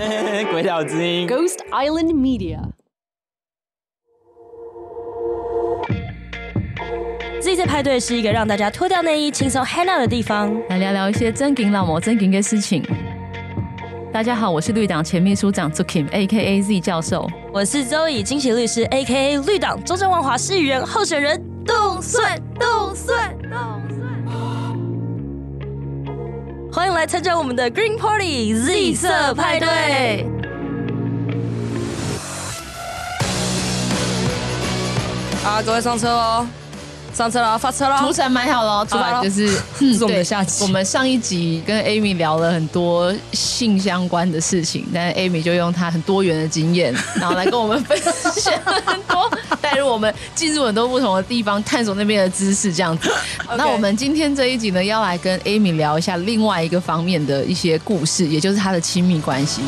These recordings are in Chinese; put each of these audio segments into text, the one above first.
鬼岛之音，Ghost Island Media。Z Z 派对是一个让大家脱掉内衣、轻松 hang out 的地方，来聊聊一些真金老魔、真金的事情。大家好，我是绿党前秘书长 Zukim，A.K.A. Z 教授。我是周以金喜律师，A.K.A. 绿党中正万华市议员候选人。动算，动算，动算。欢迎来参加我们的 Green Party Z 色派对。好，各位上车哦。上车了，发车了。图层买好了，出来。就是，嗯，是我们的下集。我们上一集跟 Amy 聊了很多性相关的事情，但是 Amy 就用她很多元的经验，然后来跟我们分享很多，带入我们进入很多不同的地方，探索那边的知识，这样子。那我们今天这一集呢，要来跟 Amy 聊一下另外一个方面的一些故事，也就是她的亲密关系。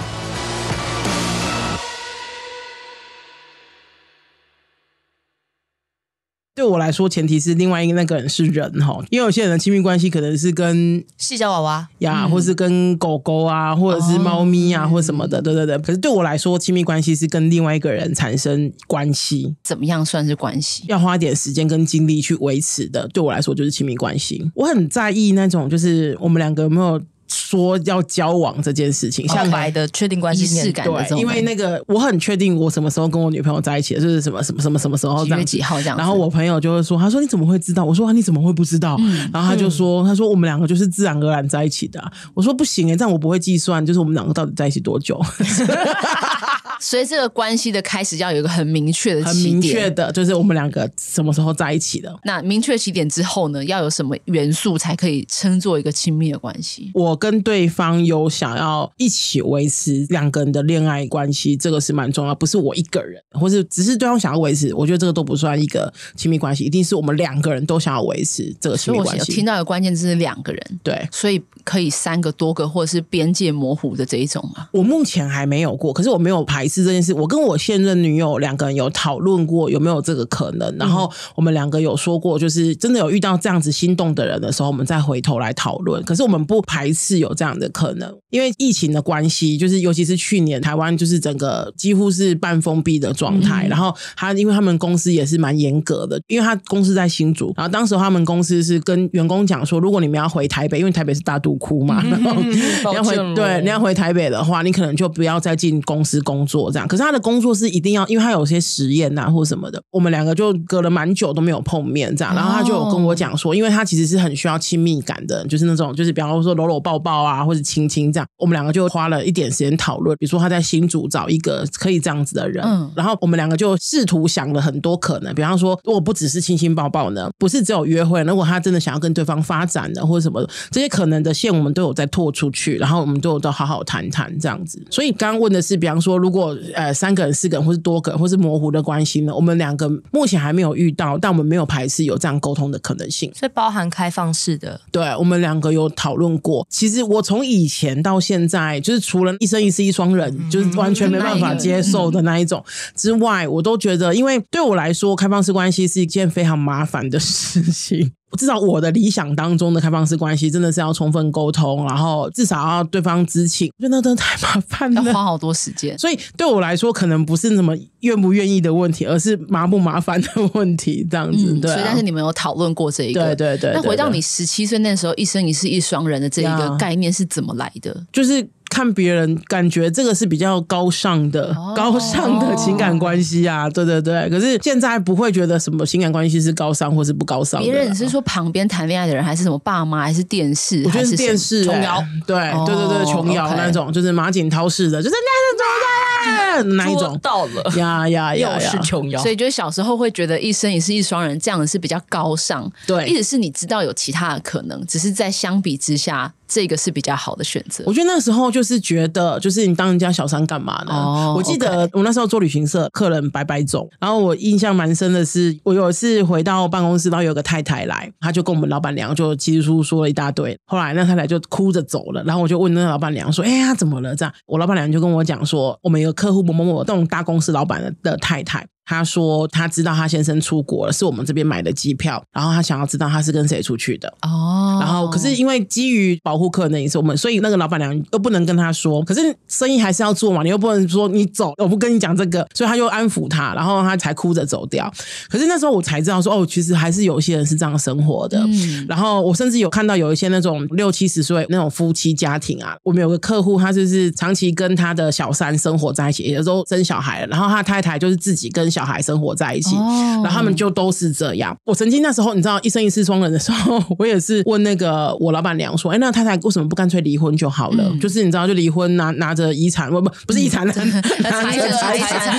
对我来说，前提是另外一个那个人是人哈，因为有些人的亲密关系可能是跟细小娃娃呀，或是跟狗狗啊，或者是猫咪啊，或什么的，对对对。可是对我来说，亲密关系是跟另外一个人产生关系，怎么样算是关系？要花点时间跟精力去维持的，对我来说就是亲密关系。我很在意那种，就是我们两个有没有。说要交往这件事情，像白的确定关系仪式感的，对，因为那个我很确定我什么时候跟我女朋友在一起的，就是什么什么什么什么时候这样几号这样。然后我朋友就会说，他说你怎么会知道？我说啊，你怎么会不知道？嗯、然后他就说，他说我们两个就是自然而然在一起的、啊。我说不行哎，这样我不会计算，就是我们两个到底在一起多久。所以这个关系的开始要有一个很明确的起点，很明确的，就是我们两个什么时候在一起的。那明确起点之后呢，要有什么元素才可以称作一个亲密的关系？我跟对方有想要一起维持两个人的恋爱关系，这个是蛮重要，不是我一个人，或是只是对方想要维持，我觉得这个都不算一个亲密关系，一定是我们两个人都想要维持这个亲密关系。我听到的关键字是两个人，对，所以可以三个多个，或者是边界模糊的这一种吗？我目前还没有过，可是我没有排斥这件事。我跟我现任女友两个人有讨论过有没有这个可能，然后我们两个有说过，就是真的有遇到这样子心动的人的时候，我们再回头来讨论。可是我们不排斥有这样的可能，因为疫情的关系，就是尤其是去年台湾就是整个几乎是半封闭的状态。然后他因为他们公司也是蛮严格的，因为他公司在新竹，然后当时他们公司是跟员工讲说，如果你们要回台北，因为台北是大肚窟嘛，然后你要回对你要回台北的话，你可能就不要再进公司工作这样。可是他的工作是一定要，因为他有些实验啊或什么的，我们两个就隔了蛮久都没有碰面这样。然后他就有跟我讲说，因为他其实是很需要亲密感的，就是那种就是比方说搂搂抱抱啊，或者亲亲这样。我们两个就花了一点时间讨论，比如说他在新组找一个可以这样子的人，嗯，然后我们两个就试图想了很多可能，比方说如果不只是亲亲抱抱呢，不是只有约会，如果他真的想要跟对方发展的或者什么这些可能的线，我们都有在拓出去，然后我们都有都好好谈谈这样子。所以刚刚问的是，比方说如果呃三个人、四个人或是多个人或是模糊的关系呢，我们两个目前还没有遇到，但我们没有排斥有这样沟通的可能性，所以包含开放式的。对，我们两个有讨论过。其实我从以前到现在，就是除了一生一世一双人，就是完全没办法接受的那一种之外，我都觉得，因为对我来说，开放式关系是一件非常麻烦的事情。至少我的理想当中的开放式关系，真的是要充分沟通，然后至少要对方知情。我觉得那真的太麻烦了，要花好多时间。所以对我来说，可能不是什么愿不愿意的问题，而是麻不麻烦的问题。这样子，嗯、对、啊。所以，但是你们有讨论过这一个？对对对，对。那回到你十七岁那时候，一生一世一双人的这一个概念是怎么来的？就是。看别人感觉这个是比较高尚的、哦、高尚的情感关系啊，对对对。可是现在不会觉得什么情感关系是高尚或是不高尚的。别人是说旁边谈恋爱的人，还是什么爸妈，还是电视？我觉得是电视、欸，琼瑶。对对对对，琼瑶那种，就是马景涛式的，就是那种的那一种。到了呀呀呀，又是琼瑶。所以就是小时候会觉得一生一世一双人这样的是比较高尚。对，意思是你知道有其他的可能，只是在相比之下。这个是比较好的选择。我觉得那时候就是觉得，就是你当人家小三干嘛呢？Oh, 我记得我那时候做旅行社，客人白白走。然后我印象蛮深的是，我有一次回到办公室，然后有个太太来，她就跟我们老板娘就叽里咕噜说了一大堆。后来那太太就哭着走了，然后我就问那个老板娘说：“哎呀，怎么了？”这样，我老板娘就跟我讲说，我们有个客户某某某这种大公司老板的的太太，他说他知道他先生出国了，是我们这边买的机票，然后他想要知道他是跟谁出去的哦。然后可是因为基于保护客人的隐私，我们所以那个老板娘又不能跟他说，可是生意还是要做嘛，你又不能说你走，我不跟你讲这个，所以他就安抚他，然后他才哭着走掉。可是那时候我才知道说哦，其实还是有些人是这样生活的。嗯、然后我甚至有看到有一些那种六七十岁那种夫妻家庭啊，我们有个客户，他就是长期跟他的小三生活在一起，有时候生小孩了，然后他太太就是自己跟小孩生活在一起，哦、然后他们就都是这样。我曾经那时候你知道一生一世双人的时候，我也是问那个我老板娘说，哎，那太太为什么不干脆离婚就好了？嗯、就是你知道就离婚拿拿着遗产，不不不是遗产，嗯、拿着财产，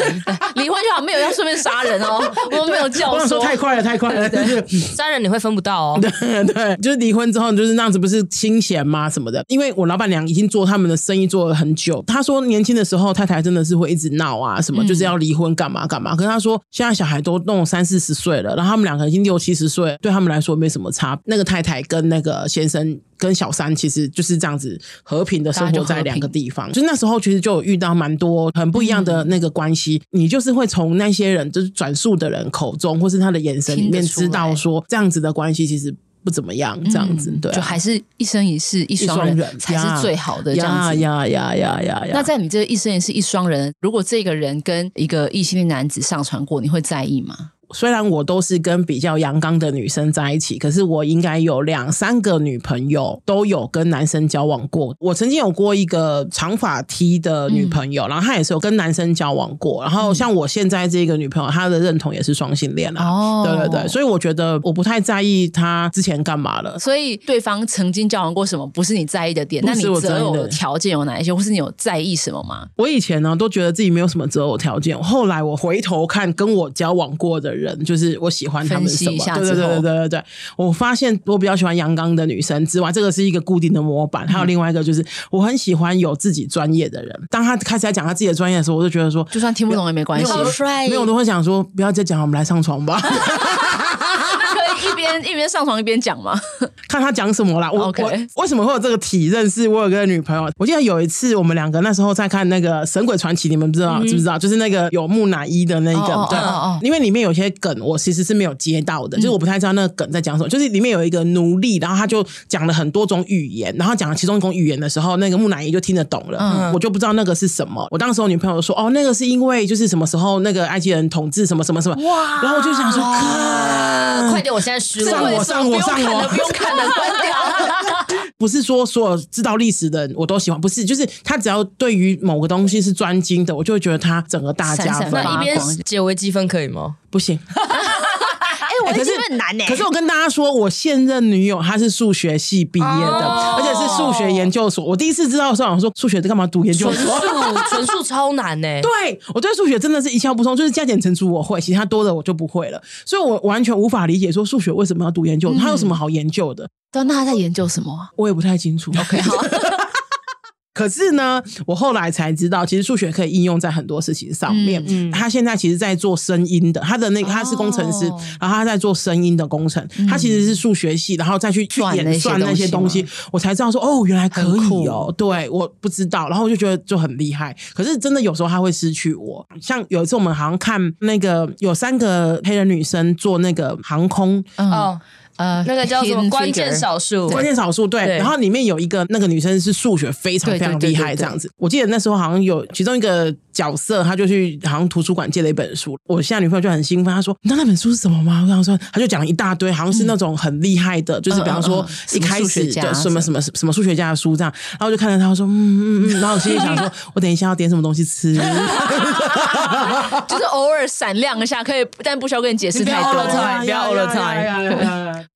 离婚就好，没有要顺便杀人哦，我没有叫说，太快了，太快了，杀人你会分不到哦。对对，就是离婚之后就是那样子，不是清闲吗？什么的？因为我老板娘已经做他们的生意做了很久，她说年轻的时候太太真的是会一直闹啊，什么就是要离婚干嘛干嘛。可是她说现在小孩都弄三四十岁了，然后他们两个已经六七十岁，对他们来说没什么差。那个太太跟那个先生跟小三其实就是这样子和平的生活在两个地方。就那时候其实就有遇到蛮多很不一样的那个关系，你就是会从那些人就是转述的人口中，或是他的眼神里面知道说这样子的关系其实。不怎么样，这样子，对，就还是一生一世一双人才是最好的这样子。呀呀呀呀呀！那在你这一生一世一双人，如果这个人跟一个异性恋男子上床过，你会在意吗？虽然我都是跟比较阳刚的女生在一起，可是我应该有两三个女朋友都有跟男生交往过。我曾经有过一个长发 T 的女朋友，嗯、然后她也是有跟男生交往过。然后像我现在这个女朋友，她的认同也是双性恋啊。哦，对对对，所以我觉得我不太在意她之前干嘛了。所以对方曾经交往过什么，不是你在意的点。那你择偶的条件有哪一些，或是你有在意什么吗？我以前呢都觉得自己没有什么择偶条件，后来我回头看跟我交往过的人。人就是我喜欢他们什么？对对对对对对，我发现我比较喜欢阳刚的女生之外，这个是一个固定的模板。还有另外一个就是，我很喜欢有自己专业的人。当他开始在讲他自己的专业的时候，我就觉得说，就算听不懂也没关系，好帅。没有，我都会想说，不要再讲，我们来上床吧。一边一边上床一边讲吗，看他讲什么啦。我.我为什么会有这个体认？是我有个女朋友，我记得有一次我们两个那时候在看那个《神鬼传奇》，你们不知道、嗯、知不知道？就是那个有木乃伊的那一个，哦、对，哦哦、因为里面有些梗我其实是没有接到的，嗯、就是我不太知道那个梗在讲什么。就是里面有一个奴隶，然后他就讲了很多种语言，然后讲了其中一种语言的时候，那个木乃伊就听得懂了。嗯、我就不知道那个是什么。我当时我女朋友说：“哦，那个是因为就是什么时候那个埃及人统治什么什么什么。”哇！然后我就想说：“哇快点，我现在输了。”上我上我不用看了，关掉。不是说所有知道历史的人我都喜欢，不是，就是他只要对于某个东西是专精的，我就会觉得他整个大家分。那一边解微积分可以吗？不行。哎欸、可是很难呢。可是我跟大家说，我现任女友她是数学系毕业的，哦、而且是数学研究所。我第一次知道的时候，我说数学在干嘛读研究所？纯数，纯数超难呢。对，我对数学真的是一窍不通，就是加减乘除我会，其他多的我就不会了。所以我完全无法理解说数学为什么要读研究所，他、嗯、有什么好研究的？那他在研究什么？我也不太清楚。OK，好。可是呢，我后来才知道，其实数学可以应用在很多事情上面。嗯，嗯他现在其实在做声音的，他的那个他是工程师，哦、然后他在做声音的工程。嗯、他其实是数学系，然后再去去演算那些东西，我才知道说哦，原来可以哦。酷对，我不知道，然后我就觉得就很厉害。可是真的有时候他会失去我。像有一次我们好像看那个有三个黑人女生坐那个航空，嗯。哦呃，那个叫什么关键少数？关键少数对。然后里面有一个那个女生是数学非常非常厉害，这样子。我记得那时候好像有其中一个角色，他就去好像图书馆借了一本书。我现在女朋友就很兴奋，她说：“你知道那本书是什么吗？”我想说，他就讲了一大堆，好像是那种很厉害的，就是比方说一开始的什么什么什么数学家的书这样。然后我就看着他说：“嗯嗯嗯。”然后我心里想说：“我等一下要点什么东西吃。” 就是偶尔闪亮一下可以，但不需要跟你解释太多，不要 all the time。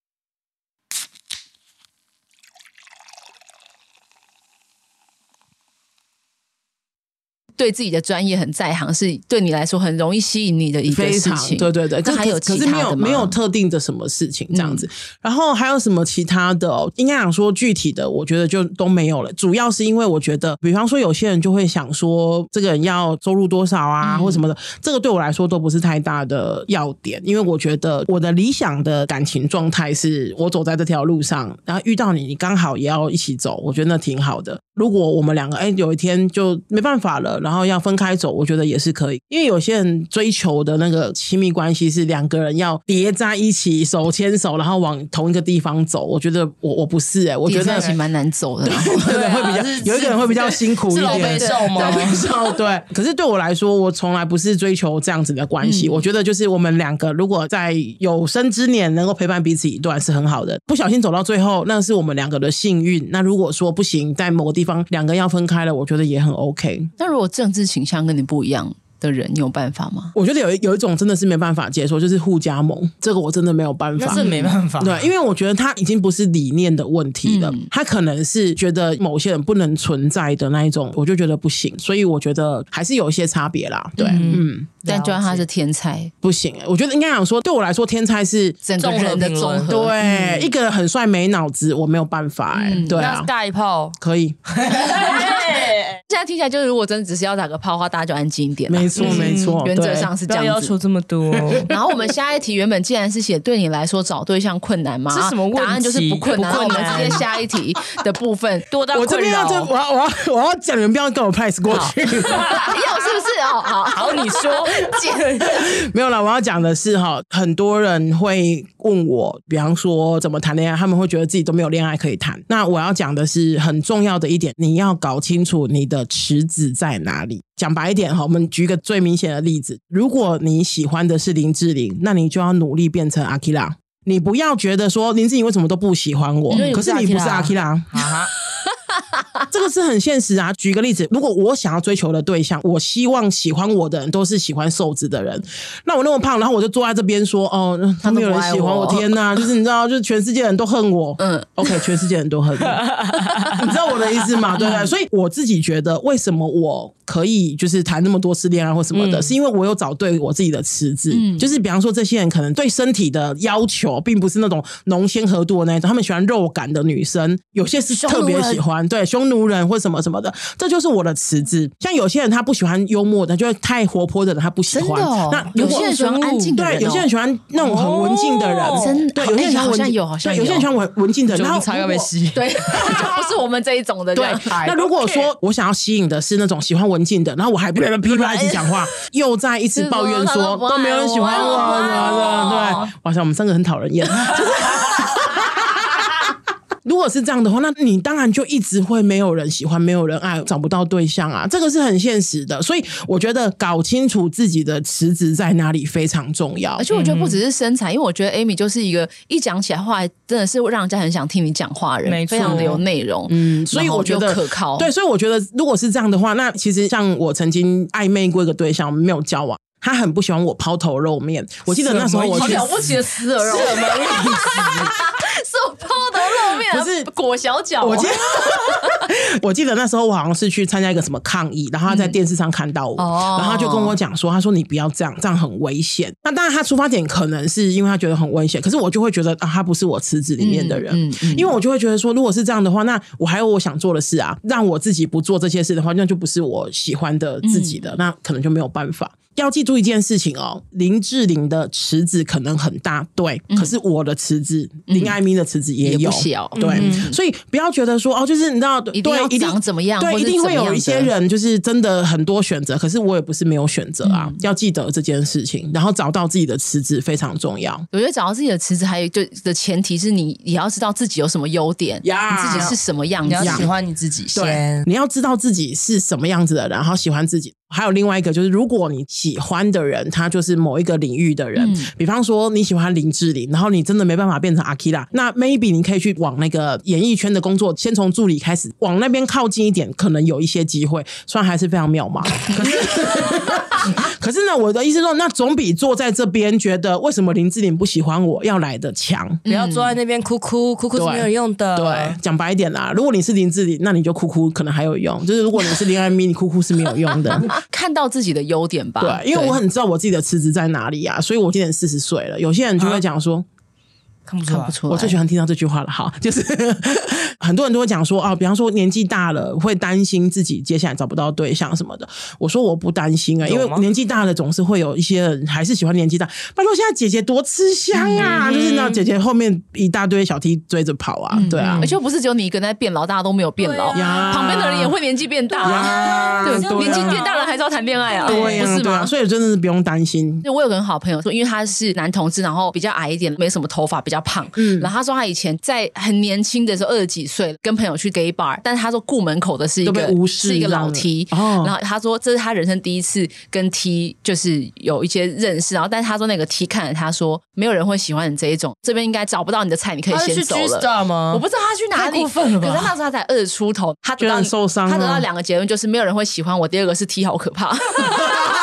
对自己的专业很在行，是对你来说很容易吸引你的一个事情。对对对，这还有其他的吗？可是没有没有特定的什么事情这样子。嗯、然后还有什么其他的、哦？应该想说具体的，我觉得就都没有了。主要是因为我觉得，比方说有些人就会想说，这个人要收入多少啊，嗯、或什么的，这个对我来说都不是太大的要点。因为我觉得我的理想的感情状态是我走在这条路上，然后遇到你，你刚好也要一起走，我觉得那挺好的。如果我们两个哎有一天就没办法了，然后要分开走，我觉得也是可以。因为有些人追求的那个亲密关系是两个人要叠在一起，手牵手，然后往同一个地方走。我觉得我我不是哎、欸，我觉得那其实蛮难走的，对，会比较有一个人会比较辛苦一点，受吗？受对。可是对我来说，我从来不是追求这样子的关系。嗯、我觉得就是我们两个如果在有生之年能够陪伴彼此一段是很好的。不小心走到最后，那是我们两个的幸运。那如果说不行，在某个地方两个要分开了，我觉得也很 OK。那如果政治倾向跟你不一样？的人你有办法吗？我觉得有一有一种真的是没办法接受，就是互加盟，这个我真的没有办法，那是没办法。对，因为我觉得他已经不是理念的问题了，他、嗯、可能是觉得某些人不能存在的那一种，我就觉得不行。所以我觉得还是有一些差别啦。对，嗯，嗯，但就算他是天才不行。我觉得应该想说，对我来说，天才是整个人的综合。对，嗯、一个很帅没脑子，我没有办法、欸。哎、嗯，对啊，大一炮可以。现在听起来就是，如果真的只是要打个炮的话，大家就安静一点。没错，没错，原则上是这样子。要求这么多。然后我们下一题原本既然是写对你来说找对象困难吗？是什么问题？答案就是不困难。我们直接下一题的部分 多到我这边要这我要我要我要讲，你们不要跟我 pass 过去。要 是不是哦？好好，你说。没有了，我要讲的是哈，很多人会问我，比方说怎么谈恋爱，他们会觉得自己都没有恋爱可以谈。那我要讲的是很重要的一点，你要搞清楚你的。的池子在哪里？讲白一点哈，我们举一个最明显的例子：如果你喜欢的是林志玲，那你就要努力变成阿基拉。你不要觉得说林志玲为什么都不喜欢我，可是你不是阿基拉。这个是很现实啊！举个例子，如果我想要追求的对象，我希望喜欢我的人都是喜欢瘦子的人，那我那么胖，然后我就坐在这边说，哦，他没有人喜欢我，天哪！就是你知道，就是全世界人都恨我。嗯，OK，全世界人都恨我，你知道我的意思吗？对不对？所以我自己觉得，为什么我可以就是谈那么多次恋爱或什么的，是因为我有找对我自己的池子。嗯，就是比方说，这些人可能对身体的要求，并不是那种浓纤合度的那种，他们喜欢肉感的女生，有些是特别喜欢，对，匈奴人或什么什么的，这就是我的池子。像有些人他不喜欢幽默的，就是太活泼的人他不喜欢。那有些人喜欢安静的人，对，有些人喜欢那种很文静的人。真的，对，有些人好像有，好像有些人喜欢文文静的人。然后对，不是我们这一种的。对，那如果说我想要吸引的是那种喜欢文静的，然后我还不能噼啪一直讲话，又在一直抱怨说都没有人喜欢我，对，哇塞，我们三个很讨人厌。如果是这样的话，那你当然就一直会没有人喜欢，没有人爱，找不到对象啊，这个是很现实的。所以我觉得搞清楚自己的辞职在哪里非常重要。而且我觉得不只是身材，因为我觉得 Amy 就是一个一讲起来话真的是让人家很想听你讲话的人，非常的有内容。嗯，所以我觉得可靠。对，所以我觉得如果是这样的话，那其实像我曾经暧昧过一个对象，没有交往。他很不喜欢我抛头露面，我记得那时候我好了不起的死耳肉，什么意思？是我抛头露面，不是裹小脚。我记得，我记得那时候我好像是去参加一个什么抗议，然后他在电视上看到我，然后他就跟我讲说：“他说你不要这样，这样很危险。”那当然，他出发点可能是因为他觉得很危险，可是我就会觉得啊，他不是我池子里面的人，因为我就会觉得说，如果是这样的话，那我还有我想做的事啊，让我自己不做这些事的话，那就不是我喜欢的自己的，那可能就没有办法。要记住一件事情哦，林志玲的池子可能很大，对，嗯、可是我的池子，嗯、林爱咪的池子也有，也小，对，嗯、所以不要觉得说哦，就是你知道，一定要怎么样，对，一定会有一些人就是真的很多选择，可是我也不是没有选择啊，嗯、要记得这件事情，然后找到自己的池子非常重要。我觉得找到自己的池子，还有就的前提是你也要知道自己有什么优点，呀你自己是什么样子，你要喜欢你自己先，对，你要知道自己是什么样子的人，然后喜欢自己。还有另外一个就是，如果你喜欢的人他就是某一个领域的人，嗯、比方说你喜欢林志玲，然后你真的没办法变成阿基拉，那 maybe 你可以去往那个演艺圈的工作，先从助理开始往那边靠近一点，可能有一些机会，虽然还是非常渺茫。可是，可是呢，我的意思说，那总比坐在这边觉得为什么林志玲不喜欢我要来的强。不要坐在那边哭哭哭哭是没有用的。对，讲白一点啦，如果你是林志玲，那你就哭哭可能还有用；就是如果你是林爱咪，你哭哭是没有用的。看到自己的优点吧，对，因为我很知道我自己的辞职在哪里啊，所以我今年四十岁了。有些人就会讲说，看不出来，看不出来。我最喜欢听到这句话了，哈，就是 很多人都会讲说啊，比方说年纪大了会担心自己接下来找不到对象什么的。我说我不担心啊，因为年纪大了总是会有一些人还是喜欢年纪大。拜托，现在姐姐多吃香啊，嗯、就是那姐姐后面一大堆小 T 追着跑啊，对啊，而且不是只有你一个人在变老，大家都没有变老，啊、旁边的人也会年纪变大，啊、对，年纪变大了还是要谈恋爱啊，对啊，不是吗？所以真的是不用担心。就我有个好朋友说，因为他是男同志，然后比较矮一点，没什么头发，比较胖，嗯，然后他说他以前在很年轻的时候，二十几岁，跟朋友去 gay bar，但是他说顾门口的是一个是一个老 T，哦，然后他说这是他人生第一次跟 T 就是有一些认识，然后但是他说那个 T 看着他说，没有人会喜欢你这一种，这边应该找不到你的菜，你可以先走了。吗？我不知道他去哪里，可是那时候他才二十出头，他得到受伤，他得到两个结论，就是没有人会喜欢我，第二个是 T 好可怕。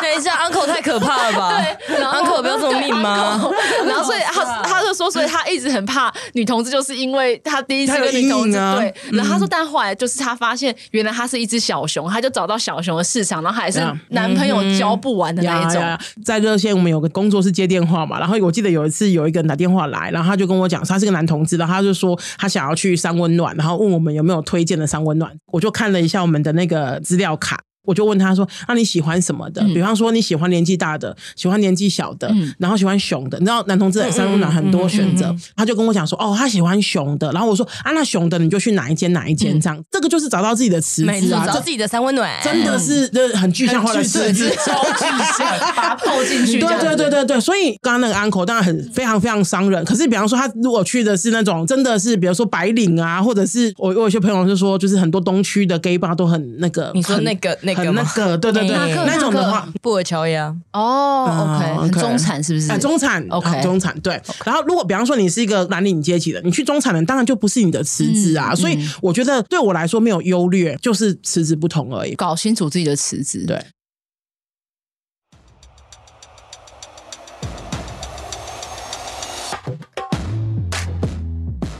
等一下，uncle 太可怕了吧？对，uncle 不要这么命吗？然后 所以他他就说，所以他一直很怕女同志，就是因为他第一次跟女同志对。然后他说，但后来就是他发现，原来他是一只小熊，他就找到小熊的市场，然后还是男朋友交不完的那一种。在热线，我们有个工作室接电话嘛，然后我记得有一次有一个人打电话来，然后他就跟我讲，他是个男同志，然后他就说他想要去三温暖，然后问我们有没有推荐的三温暖。我就看了一下我们的那个资料卡。我就问他说：“那、啊、你喜欢什么的？比方说你喜欢年纪大的，喜欢年纪小的，嗯、然后喜欢熊的。你知道男同志在三温暖很多选择。他就跟我讲说：哦，他喜欢熊的。然后我说：啊，那熊的你就去哪一间哪一间这样。嗯、这个就是找到自己的池子啊，找自己的三温暖，真的是这很具象化的池子，超具象，把它泡进去。对对对对对。所以刚刚那个 uncle 当然很非常非常伤人。可是比方说他如果去的是那种真的是，比如说白领啊，或者是我我有些朋友就说，就是很多东区的 gay bar 都很那个。你说那个那个那个对。对对对，那种的话，布尔乔亚哦，OK，很中产是不是？哎，中产，OK，中产对。然后，如果比方说你是一个蓝领阶级的，你去中产的，当然就不是你的辞职啊。所以，我觉得对我来说没有优劣，就是辞职不同而已。搞清楚自己的辞职，对。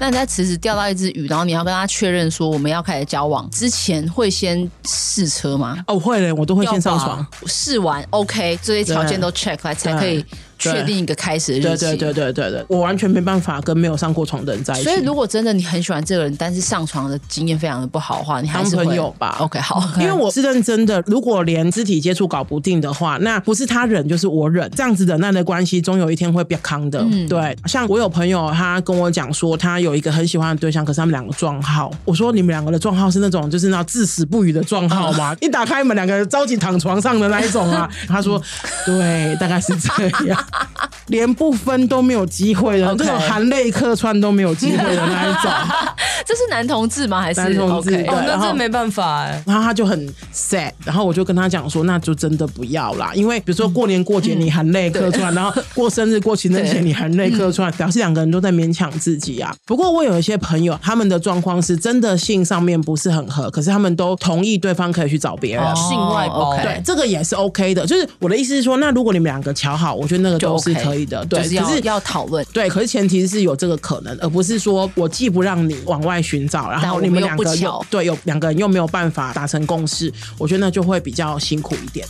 那你在池子钓到一只鱼，然后你要跟他确认说我们要开始交往之前，会先试车吗？哦，会的，我都会先上床试完，OK，这些条件都 check 来才可以。确定一个开始的日期。对对对对对对，我完全没办法跟没有上过床的人在一起。所以，如果真的你很喜欢这个人，但是上床的经验非常的不好的话，你还是会朋友吧？OK，好。因为我是认真的，如果连肢体接触搞不定的话，那不是他忍就是我忍，这样子的那的关系，终有一天会变康的。嗯，对。像我有朋友，他跟我讲说，他有一个很喜欢的对象，可是他们两个撞号。我说你们两个的撞号是那种就是那至死不渝的撞号吗？一打开你们两个着急躺床上的那一种啊？他说，对，大概是这样，连。不分都没有机会的.这种含泪客串都没有机会的那一种。这是男同志吗？还是男同志？哦，那这没办法哎。然后他就很 sad，然后我就跟他讲说，那就真的不要啦，因为比如说过年过节你含泪客串，嗯、然后过生日过情人节你含泪客串，表示两个人都在勉强自己啊。不过我有一些朋友，他们的状况是真的性上面不是很合，可是他们都同意对方可以去找别人，哦、性外包。对，这个也是 OK 的。就是我的意思是说，那如果你们两个瞧好，我觉得那个都是可以的。对，就是可是要讨论，对，可是前提是有这个可能，而不是说我既不让你往外寻找，然后你们两个又对有两个人又没有办法达成共识，我觉得那就会比较辛苦一点。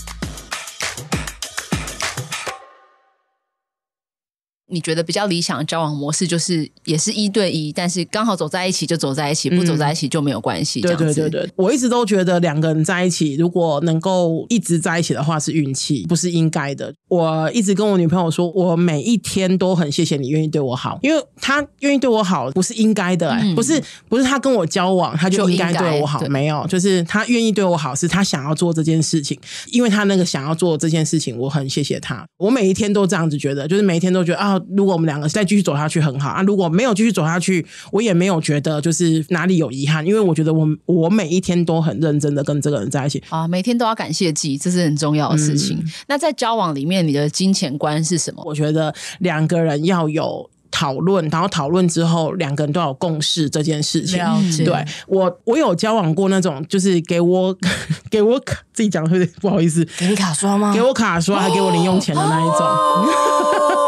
你觉得比较理想的交往模式就是也是一对一，但是刚好走在一起就走在一起，不走在一起就没有关系。对对对对，我一直都觉得两个人在一起，如果能够一直在一起的话是运气，不是应该的。我一直跟我女朋友说，我每一天都很谢谢你愿意对我好，因为她愿意对我好不是应该的，欸，不是不是她跟我交往她就应该对我好，没有，就是她愿意对我好，是她想要做这件事情，因为她那个想要做这件事情，我很谢谢她。我每一天都这样子觉得，就是每一天都觉得啊。如果我们两个再继续走下去很好啊，如果没有继续走下去，我也没有觉得就是哪里有遗憾，因为我觉得我我每一天都很认真的跟这个人在一起啊，每天都要感谢自己，这是很重要的事情。嗯、那在交往里面，你的金钱观是什么？我觉得两个人要有讨论，然后讨论之后两个人都要有共识这件事情。对，我我有交往过那种，就是给我 给我卡自己讲会 不好意思，给你卡刷吗？给我卡刷还给我零用钱的那一种。哦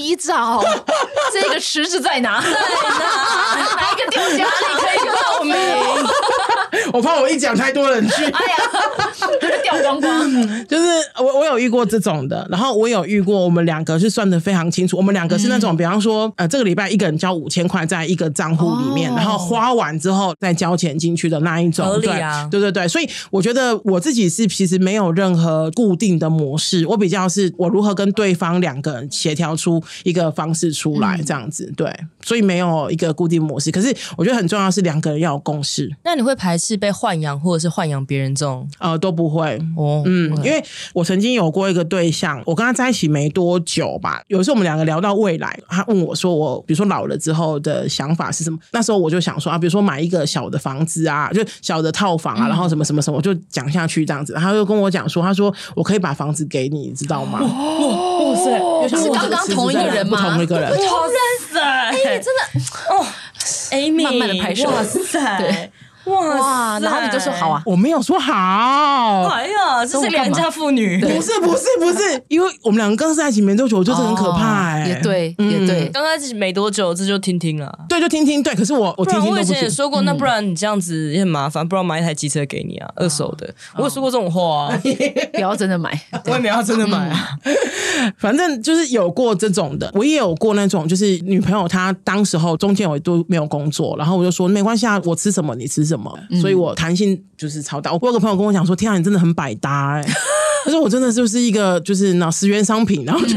你找 这个池子在哪？在哪？哪一个掉家里可以报名？我怕我一讲太多人去。哎呀，掉光光。就是我我有遇过这种的，然后我有遇过我们两个是算的非常清楚，我们两个是那种，比方说呃这个礼拜一个人交五千块在一个账户里面，然后花完之后再交钱进去的那一种，合理啊，对对对对，所以我觉得我自己是其实没有任何固定的模式，我比较是我如何跟对方两个人协调出一个方式出来这样子，对，所以没有一个固定模式，可是我觉得很重要是两个人要有共识。那你会排斥被豢养或者是豢养别人这种？呃，都不会哦，嗯，因为我曾经有过一个对象，我跟他在一起没多久吧，有时候我们两个聊到未来，他问我说我比如说老了之后的想法是什么？那时候我就想说啊，比如说买一个小的房子啊，就小的套房啊，然后什么什么什么，我就讲下去这样子，他就跟我讲说，他说我可以把房子给你，你知道吗？哇塞，是刚刚同一个人吗？不同一个人，哇塞，哎，真的哦，Amy，慢慢的拍手，哇塞，对。哇，然后你就说好啊，我没有说好。哎呀，这是良家妇女，不是不是不是，因为我们两个刚在一起没多久，我觉得很可怕哎。也对，也对，刚在一起没多久，这就听听了。对，就听听。对，可是我我听听。我以前也说过，那不然你这样子也很麻烦，不然买一台机车给你啊，二手的。我有说过这种话啊，不要真的买，我也没有真的买啊。反正就是有过这种的，我也有过那种，就是女朋友她当时候中间我都没有工作，然后我就说没关系啊，我吃什么你吃什么，所以我。弹性就是超大。我有个朋友跟我讲说：“天啊，你真的很百搭哎、欸！”可是我真的就是一个就是那十元商品，然后就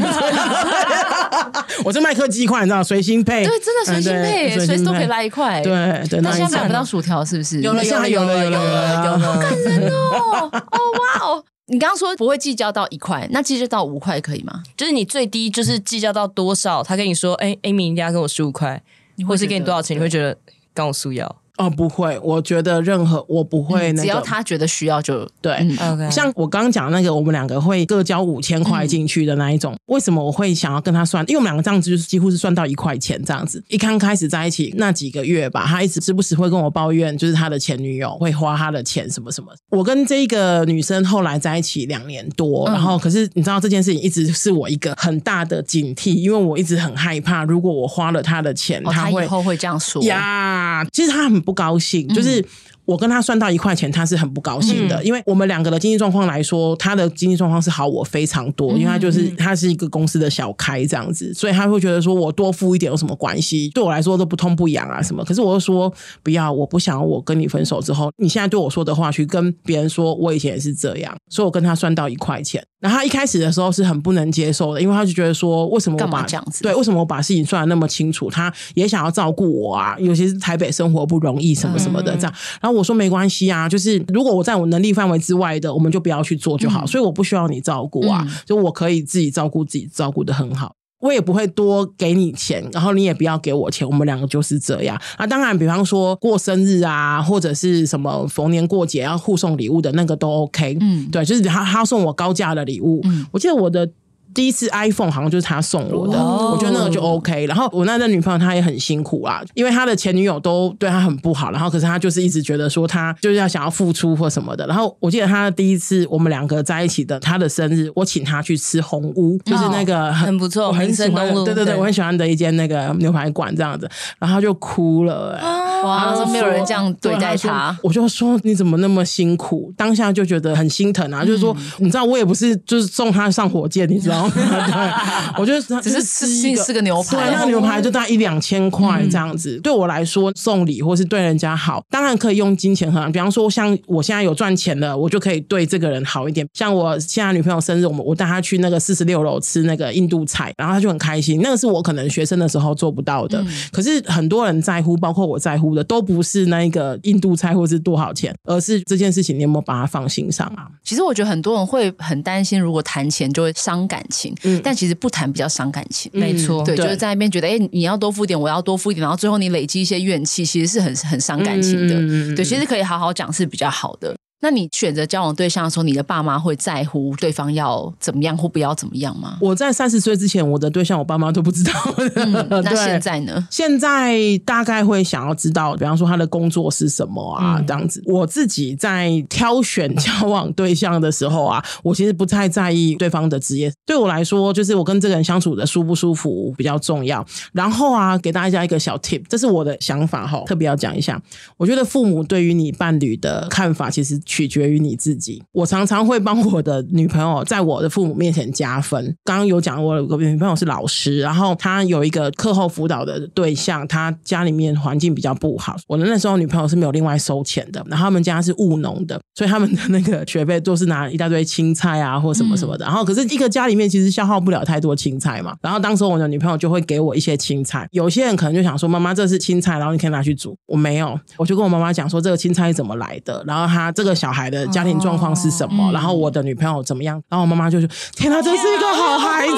我是麦克鸡块，你知道随心配，对，真的随心配，随时都可以来一块。对对，那现在买不到薯条是不是？有了有了有了有了有了，好感人哦！哦哇哦！你刚刚说不会计较到一块，那计较到五块可以吗？就是你最低就是计较到多少？他跟你说：“哎，Amy，你要跟我十五块，或是给你多少钱？”你会觉得跟我素要。哦，不会，我觉得任何我不会那个，只要他觉得需要就对。Okay. 像我刚刚讲那个，我们两个会各交五千块进去的那一种，嗯、为什么我会想要跟他算？因为我们两个这样子就是几乎是算到一块钱这样子。一刚开始在一起那几个月吧，他一直时不时会跟我抱怨，就是他的前女友会花他的钱什么什么。我跟这个女生后来在一起两年多，然后可是你知道这件事情一直是我一个很大的警惕，因为我一直很害怕，如果我花了他的钱，哦、他会他以后会这样说呀。其实他很不高兴，就是。我跟他算到一块钱，他是很不高兴的，嗯、因为我们两个的经济状况来说，他的经济状况是好我非常多，因为他就是他是一个公司的小开这样子，所以他会觉得说我多付一点有什么关系？对我来说都不痛不痒啊什么。可是我又说不要，我不想我跟你分手之后，你现在对我说的话去跟别人说，我以前也是这样，所以我跟他算到一块钱。然后他一开始的时候是很不能接受的，因为他就觉得说为什么我把这样子？对，为什么我把事情算的那么清楚？他也想要照顾我啊，尤其是台北生活不容易什么什么的这样。然后我说没关系啊。啊，就是如果我在我能力范围之外的，我们就不要去做就好。嗯、所以我不需要你照顾啊，嗯、就我可以自己照顾自己，照顾的很好。我也不会多给你钱，然后你也不要给我钱，我们两个就是这样。啊，当然，比方说过生日啊，或者是什么逢年过节要互送礼物的那个都 OK。嗯，对，就是他他送我高价的礼物。嗯，我记得我的。第一次 iPhone 好像就是他送我的，我觉得那个就 OK。然后我那个女朋友她也很辛苦啊，因为她的前女友都对她很不好，然后可是她就是一直觉得说她就是要想要付出或什么的。然后我记得她第一次我们两个在一起的，她的生日我请她去吃红屋，就是那个很不错，我很喜欢，对对对，我很喜欢的一间那个牛排馆这样子，然后她就哭了，哎，哇，说没有人这样对待她，我就说你怎么那么辛苦？当下就觉得很心疼啊，就是说你知道我也不是就是送她上火箭，你知道吗？对。我觉得只是吃一个个牛排，对，那牛排就大概一两千块这样子。对我来说，送礼或是对人家好，当然可以用金钱衡量。比方说，像我现在有赚钱了，我就可以对这个人好一点。像我现在女朋友生日，我们我带她去那个四十六楼吃那个印度菜，然后她就很开心。那个是我可能学生的时候做不到的。可是很多人在乎，包括我在乎的，都不是那个印度菜或是多少钱，而是这件事情你有没有把它放心上啊？其实我觉得很多人会很担心，如果谈钱就会伤感情。嗯，但其实。不谈比较伤感情，没错，对，就是在那边觉得，哎，你要多付一点，我要多付一点，然后最后你累积一些怨气，其实是很很伤感情的。对，其实可以好好讲是比较好的。那你选择交往对象的时候，你的爸妈会在乎对方要怎么样或不要怎么样吗？我在三十岁之前，我的对象我爸妈都不知道。嗯，那现在呢？现在大概会想要知道，比方说他的工作是什么啊，嗯、这样子。我自己在挑选交往对象的时候啊，我其实不太在意对方的职业。对我来说，就是我跟这个人相处的舒不舒服比较重要。然后啊，给大家一个小 tip，这是我的想法哈，特别要讲一下。我觉得父母对于你伴侣的看法，其实。取决于你自己。我常常会帮我的女朋友在我的父母面前加分。刚刚有讲，我有个女朋友是老师，然后她有一个课后辅导的对象，她家里面环境比较不好。我的那时候女朋友是没有另外收钱的，然后他们家是务农的，所以他们的那个学费都是拿一大堆青菜啊，或什么什么的。然后可是一个家里面其实消耗不了太多青菜嘛。然后当时我的女朋友就会给我一些青菜，有些人可能就想说，妈妈这是青菜，然后你可以拿去煮。我没有，我就跟我妈妈讲说，这个青菜是怎么来的，然后她这个小孩的家庭状况是什么，然后我的女朋友怎么样。然后我妈妈就说：“天哪，这是一个好孩子。”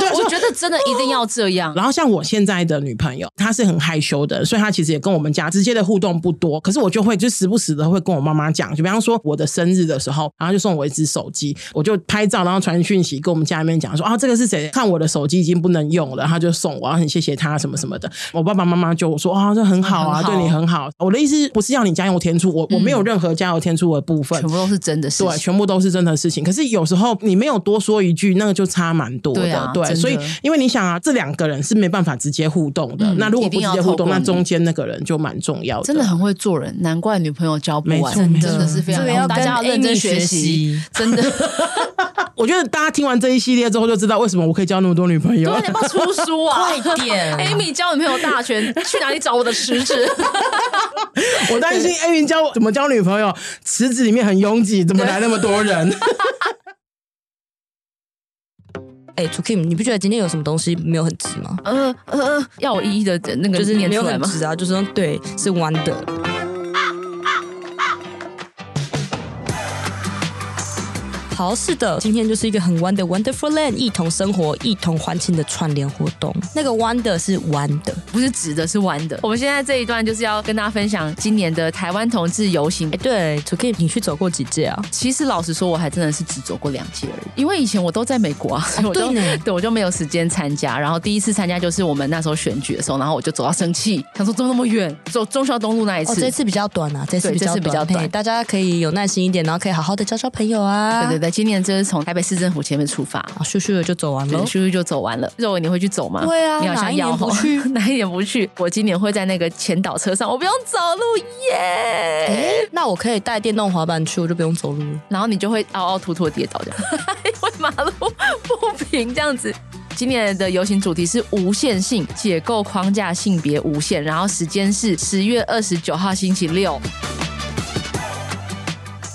对，我觉得真的一定要这样。然后像我现在的女朋友，她是很害羞的，所以她其实也跟我们家直接的互动不多。可是我就会就时不时的会跟我妈妈讲，就比方说我的生日的时候，然后就送我一只手机，我就拍照，然后传讯息跟我们家里面讲说：“啊，这个是谁？看我的手机已经不能用了。”他就送我，然后很谢谢他什么什么的。我爸爸妈妈就说：“啊，这很好啊，对你很好。”我的意思不是要你加油添醋，我我没有任何加油添醋的部分，全部都是真的事情，对，全部都是真的事情。可是有时候你没有多说一句，那个就差蛮多的，对，啊、对，所以因为你想啊，这两个人是没办法直接互动的。嗯、那如果不直接互动，那中间那个人就蛮重要的。真的很会做人，难怪女朋友交不完，真的是非常好。大家要认真学习，真的。我觉得大家听完这一系列之后，就知道为什么我可以交那么多女朋友。对，你要出书啊？快点，Amy 交女朋友大全，去哪里找我的食指？我担心 Amy 交怎么交女朋友，池子里面很拥挤，怎么来那么多人？哎 tokim 你不觉得今天有什么东西没有很值吗？呃呃，要我一一的那个就是念出来吗？直啊，就是说对，是弯好，是的，今天就是一个很弯的 Wonderful Land，一同生活，一同欢庆的串联活动。那个弯的是弯的，不是直的，是弯的。我们现在这一段就是要跟大家分享今年的台湾同志游行。哎，对，Tukim，你去走过几届啊？其实老实说，我还真的是只走过两届而已，因为以前我都在美国啊，所以我就、哦、对，对，我就没有时间参加。然后第一次参加就是我们那时候选举的时候，然后我就走到生气，想说走那么远，走忠孝东路那一次。哦，这次比较短啊，这次比较短，这次比较短，大家可以有耐心一点，然后可以好好的交交朋友啊。对对对，今年这是从台北市政府前面出发，咻咻的就走完了，咻咻就走完了。肉，你会去走吗？对啊，你好像要不去？哪一年不去？我今年会在那个前导车上，我不用走路耶。欸，那我可以带电动滑板去，我就不用走路了。然后你就会凹凹凸凸跌倒这样，因为马路不平这样子。今年的游行主题是无限性，解构框架，性别无限。然后时间是十月二十九号星期六。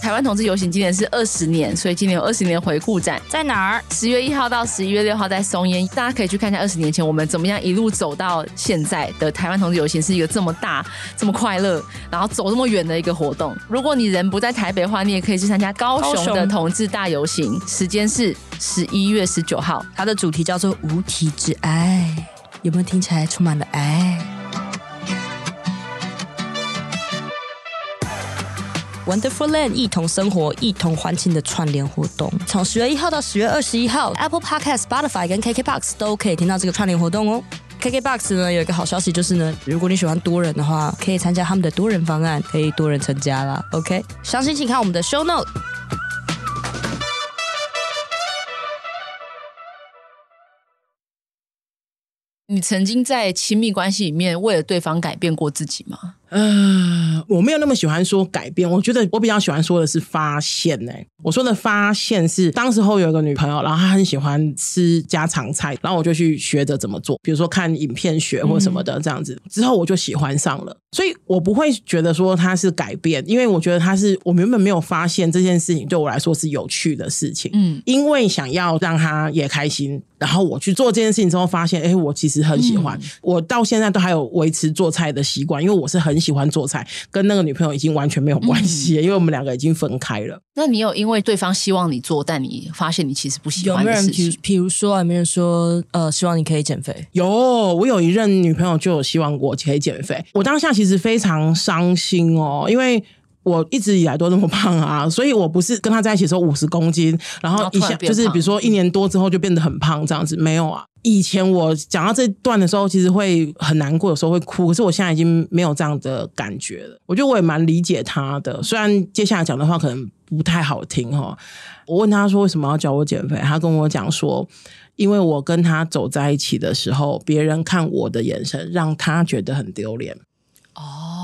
台湾同志游行今年是二十年，所以今年有二十年回顾展，在哪儿？十月一号到十一月六号在松烟，大家可以去看一下二十年前我们怎么样一路走到现在的台湾同志游行是一个这么大、这么快乐，然后走这么远的一个活动。如果你人不在台北的话，你也可以去参加高雄的同志大游行，时间是十一月十九号，它的主题叫做无体之爱，有没有听起来充满了爱？Wonderful Land，一同生活，一同欢庆的串联活动，从十月一号到十月二十一号，Apple Podcast、Spotify 跟 KKBox 都可以听到这个串联活动哦。KKBox 呢有一个好消息就是呢，如果你喜欢多人的话，可以参加他们的多人方案，可以多人成家啦。OK，详细请看我们的 Show Note。你曾经在亲密关系里面为了对方改变过自己吗？嗯、呃，我没有那么喜欢说改变，我觉得我比较喜欢说的是发现、欸。哎，我说的发现是当时候有一个女朋友，然后她很喜欢吃家常菜，然后我就去学着怎么做，比如说看影片学或什么的这样子。之后我就喜欢上了，所以我不会觉得说它是改变，因为我觉得她是我原本没有发现这件事情对我来说是有趣的事情。嗯，因为想要让她也开心，然后我去做这件事情之后，发现哎、欸，我其实很喜欢。嗯、我到现在都还有维持做菜的习惯，因为我是很。喜欢做菜，跟那个女朋友已经完全没有关系，嗯、因为我们两个已经分开了。那你有因为对方希望你做，但你发现你其实不喜欢？有没有人，比如说，有没有人说，呃，希望你可以减肥？有，我有一任女朋友就有希望我可以减肥。我当下其实非常伤心哦，因为我一直以来都那么胖啊，所以我不是跟他在一起的时候五十公斤，然后一下就是比如说一年多之后就变得很胖这样子，没有啊。以前我讲到这段的时候，其实会很难过，有时候会哭。可是我现在已经没有这样的感觉了。我觉得我也蛮理解他的，虽然接下来讲的话可能不太好听哈。我问他说为什么要教我减肥，他跟我讲说，因为我跟他走在一起的时候，别人看我的眼神让他觉得很丢脸。哦。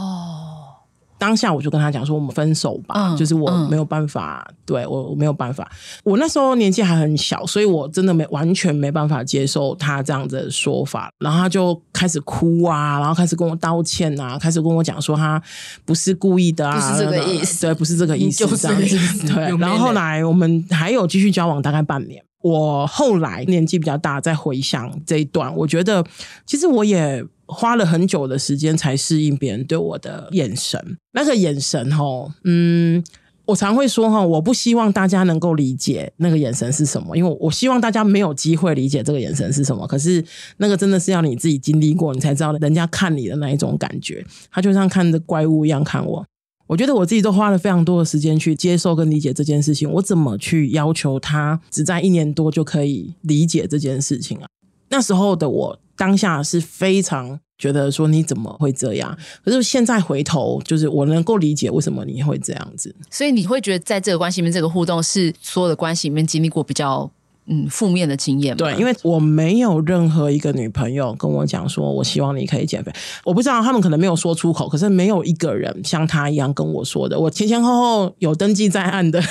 当下我就跟他讲说，我们分手吧，嗯、就是我没有办法，嗯、对我我没有办法。我那时候年纪还很小，所以我真的没完全没办法接受他这样的说法。然后他就开始哭啊，然后开始跟我道歉啊，开始跟我讲说他不是故意的啊，不是这个意思，对，不是这个意思，这样子。对，然后后来我们还有继续交往大概半年。我后来年纪比较大，再回想这一段，我觉得其实我也花了很久的时间才适应别人对我的眼神。那个眼神，哈，嗯，我常会说，哈，我不希望大家能够理解那个眼神是什么，因为我希望大家没有机会理解这个眼神是什么。可是那个真的是要你自己经历过，你才知道人家看你的那一种感觉，他就像看着怪物一样看我。我觉得我自己都花了非常多的时间去接受跟理解这件事情。我怎么去要求他只在一年多就可以理解这件事情啊？那时候的我当下是非常觉得说，你怎么会这样？可是现在回头，就是我能够理解为什么你会这样子。所以你会觉得在这个关系里面，这个互动是所有的关系里面经历过比较。嗯，负面的经验。对，因为我没有任何一个女朋友跟我讲说，我希望你可以减肥。我不知道他们可能没有说出口，可是没有一个人像他一样跟我说的。我前前后后有登记在案的，可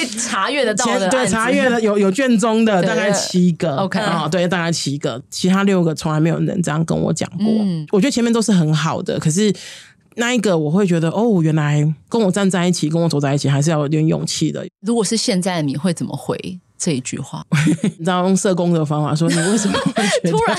以查阅得到的，对，查阅的有有卷宗的大概七个。OK 啊，对，大概七个，其他六个从来没有人这样跟我讲过。嗯，我觉得前面都是很好的，可是。那一个我会觉得哦，原来跟我站在一起，跟我走在一起，还是要有点勇气的。如果是现在，你会怎么回？这一句话，你知道用社工的方法说，你为什么会 突然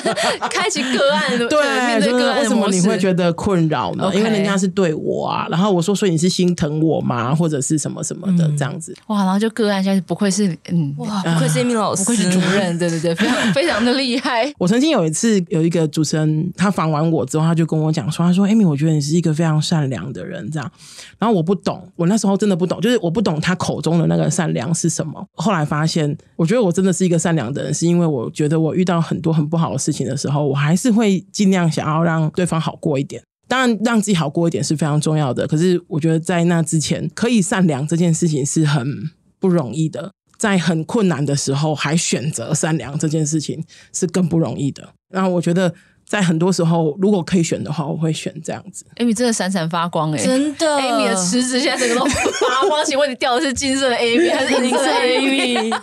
开启个案？对，面对个案，为什么你会觉得困扰呢？Okay. 因为人家是对我啊，然后我说，所以你是心疼我吗？或者是什么什么的这样子？哇，然后就个案现在不愧是嗯，哇，不愧是 Amy 老师，不愧是主任，对对对，非常非常的厉害。我曾经有一次有一个主持人，他访完我之后，他就跟我讲说，他说，Amy，我觉得你是一个非常善良的人，这样。然后我不懂，我那时候真的不懂，就是我不懂他口中的那个善良是什么。后来发现，我觉得我真的。是一个善良的人，是因为我觉得我遇到很多很不好的事情的时候，我还是会尽量想要让对方好过一点。当然，让自己好过一点是非常重要的。可是，我觉得在那之前，可以善良这件事情是很不容易的。在很困难的时候还选择善良这件事情是更不容易的。那，我觉得在很多时候，如果可以选的话，我会选这样子。Amy 真的闪闪发光哎、欸，真的，Amy 的池子现在整个都发光。请问你掉的是金色的 Amy 还是银色的 Amy？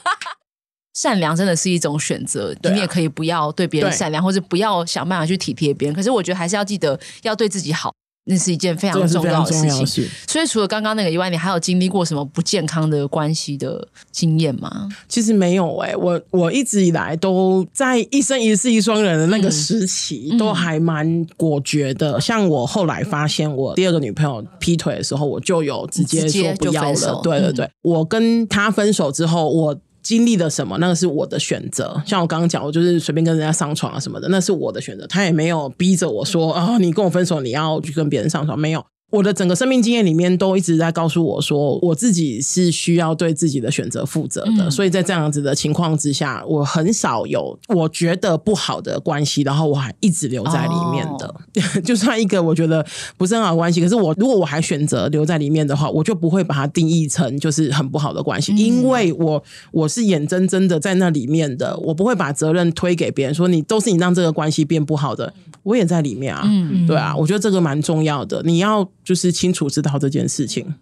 善良真的是一种选择，啊、你也可以不要对别人善良，或者不要想办法去体贴别人。可是我觉得还是要记得要对自己好，那是一件非常重要的事情。事所以除了刚刚那个以外，你还有经历过什么不健康的关系的经验吗？其实没有哎、欸，我我一直以来都在一生一世一双人的那个时期，嗯、都还蛮果决的。嗯、像我后来发现我第二个女朋友劈腿的时候，我就有直接说不要了。对对对，嗯、我跟她分手之后，我。经历了什么，那个是我的选择。像我刚刚讲，我就是随便跟人家上床啊什么的，那是我的选择。他也没有逼着我说啊、你跟我分手，你要去跟别人上床，没有。我的整个生命经验里面都一直在告诉我说，我自己是需要对自己的选择负责的。嗯、所以在这样子的情况之下，我很少有我觉得不好的关系，然后我还一直留在里面的。哦、就算一个我觉得不是很好的关系，可是我如果我还选择留在里面的话，我就不会把它定义成就是很不好的关系，嗯、因为我我是眼睁睁的在那里面的，我不会把责任推给别人，说你都是你让这个关系变不好的，我也在里面啊。嗯，对啊，我觉得这个蛮重要的，你要。就是清楚知道这件事情。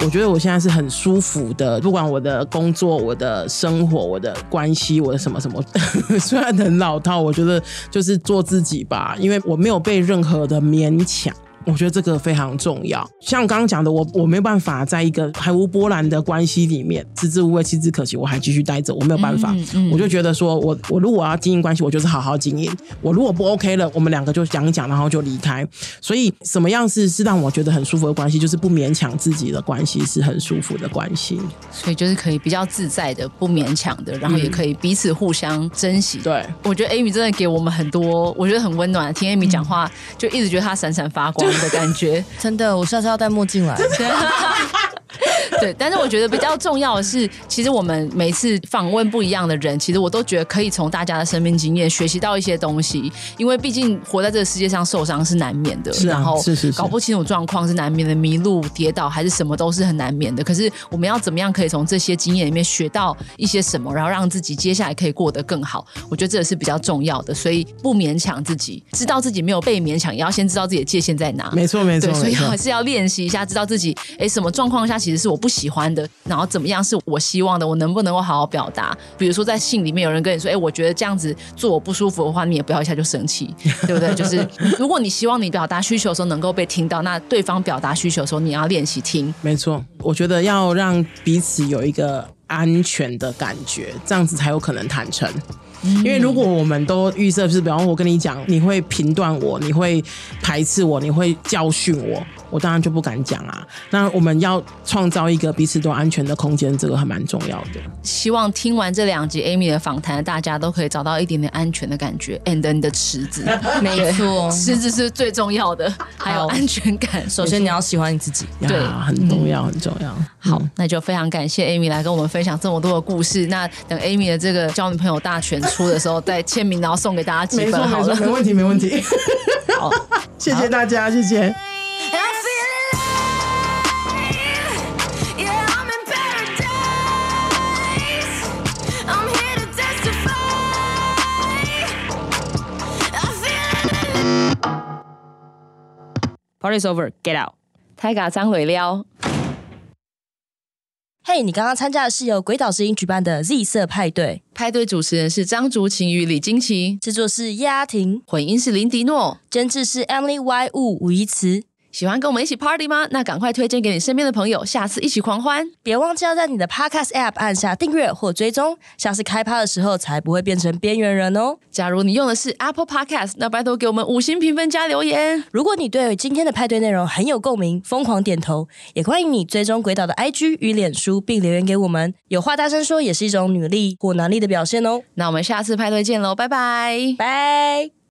我觉得我现在是很舒服的，不管我的工作、我的生活、我的关系、我的什么什么，虽然很老套，我觉得就是做自己吧，因为我没有被任何的勉强。我觉得这个非常重要。像刚刚讲的，我我没有办法在一个还无波澜的关系里面，食之无味，弃之可惜，我还继续待着，我没有办法。嗯嗯、我就觉得说，我我如果要经营关系，我就是好好经营。我如果不 OK 了，我们两个就讲一讲，然后就离开。所以，什么样是是让我觉得很舒服的关系？就是不勉强自己的关系，是很舒服的关系。所以，就是可以比较自在的，不勉强的，然后也可以彼此互相珍惜。嗯、对，我觉得 Amy 真的给我们很多，我觉得很温暖。听 Amy 讲话，嗯、就一直觉得她闪闪发光。的感觉 真的，我下次要戴墨镜来。对，但是我觉得比较重要的是，其实我们每次访问不一样的人，其实我都觉得可以从大家的生命经验学习到一些东西。因为毕竟活在这个世界上，受伤是难免的，是啊，然后是是是搞不清楚状况是难免的，迷路、跌倒还是什么都是很难免的。可是我们要怎么样可以从这些经验里面学到一些什么，然后让自己接下来可以过得更好？我觉得这是比较重要的。所以不勉强自己，知道自己没有被勉强，也要先知道自己的界限在哪。没错，没错，所以还是要练习一下，知道自己哎什么状况下其实是我不喜欢的，然后怎么样是我希望的，我能不能够好好表达？比如说在信里面有人跟你说，哎，我觉得这样子做我不舒服的话，你也不要一下就生气，对不对？就是如果你希望你表达需求的时候能够被听到，那对方表达需求的时候，你要练习听。没错，我觉得要让彼此有一个安全的感觉，这样子才有可能坦诚。因为如果我们都预设，就是比方我跟你讲，你会评断我，你会排斥我，你会教训我。我当然就不敢讲啊。那我们要创造一个彼此都安全的空间，这个还蛮重要的。希望听完这两集 Amy 的访谈，大家都可以找到一点点安全的感觉。And 你的池子，没错，池子是最重要的，还有安全感。首先你要喜欢你自己，对，很重要，很重要。好，那就非常感谢 Amy 来跟我们分享这么多的故事。那等 Amy 的这个交女朋友大全出的时候，再签名，然后送给大家几本好了。没问题，没问题。好，谢谢大家，谢谢。Party's over, get out！太嘎张磊撩。嘿，hey, 你刚刚参加的是由鬼岛之音举办的 Z 色派对，派对主持人是张竹晴与李金奇，制作是叶阿婷，混音是林迪诺，监制是 Emily Y 吴吴一慈。喜欢跟我们一起 party 吗？那赶快推荐给你身边的朋友，下次一起狂欢！别忘记要在你的 podcast app 按下订阅或追踪，下次开趴的时候才不会变成边缘人哦。假如你用的是 Apple Podcast，那拜托给我们五星评分加留言。如果你对今天的派对内容很有共鸣，疯狂点头，也欢迎你追踪鬼岛的 IG 与脸书，并留言给我们。有话大声说，也是一种女力或男力的表现哦。那我们下次派对见喽，拜拜，拜。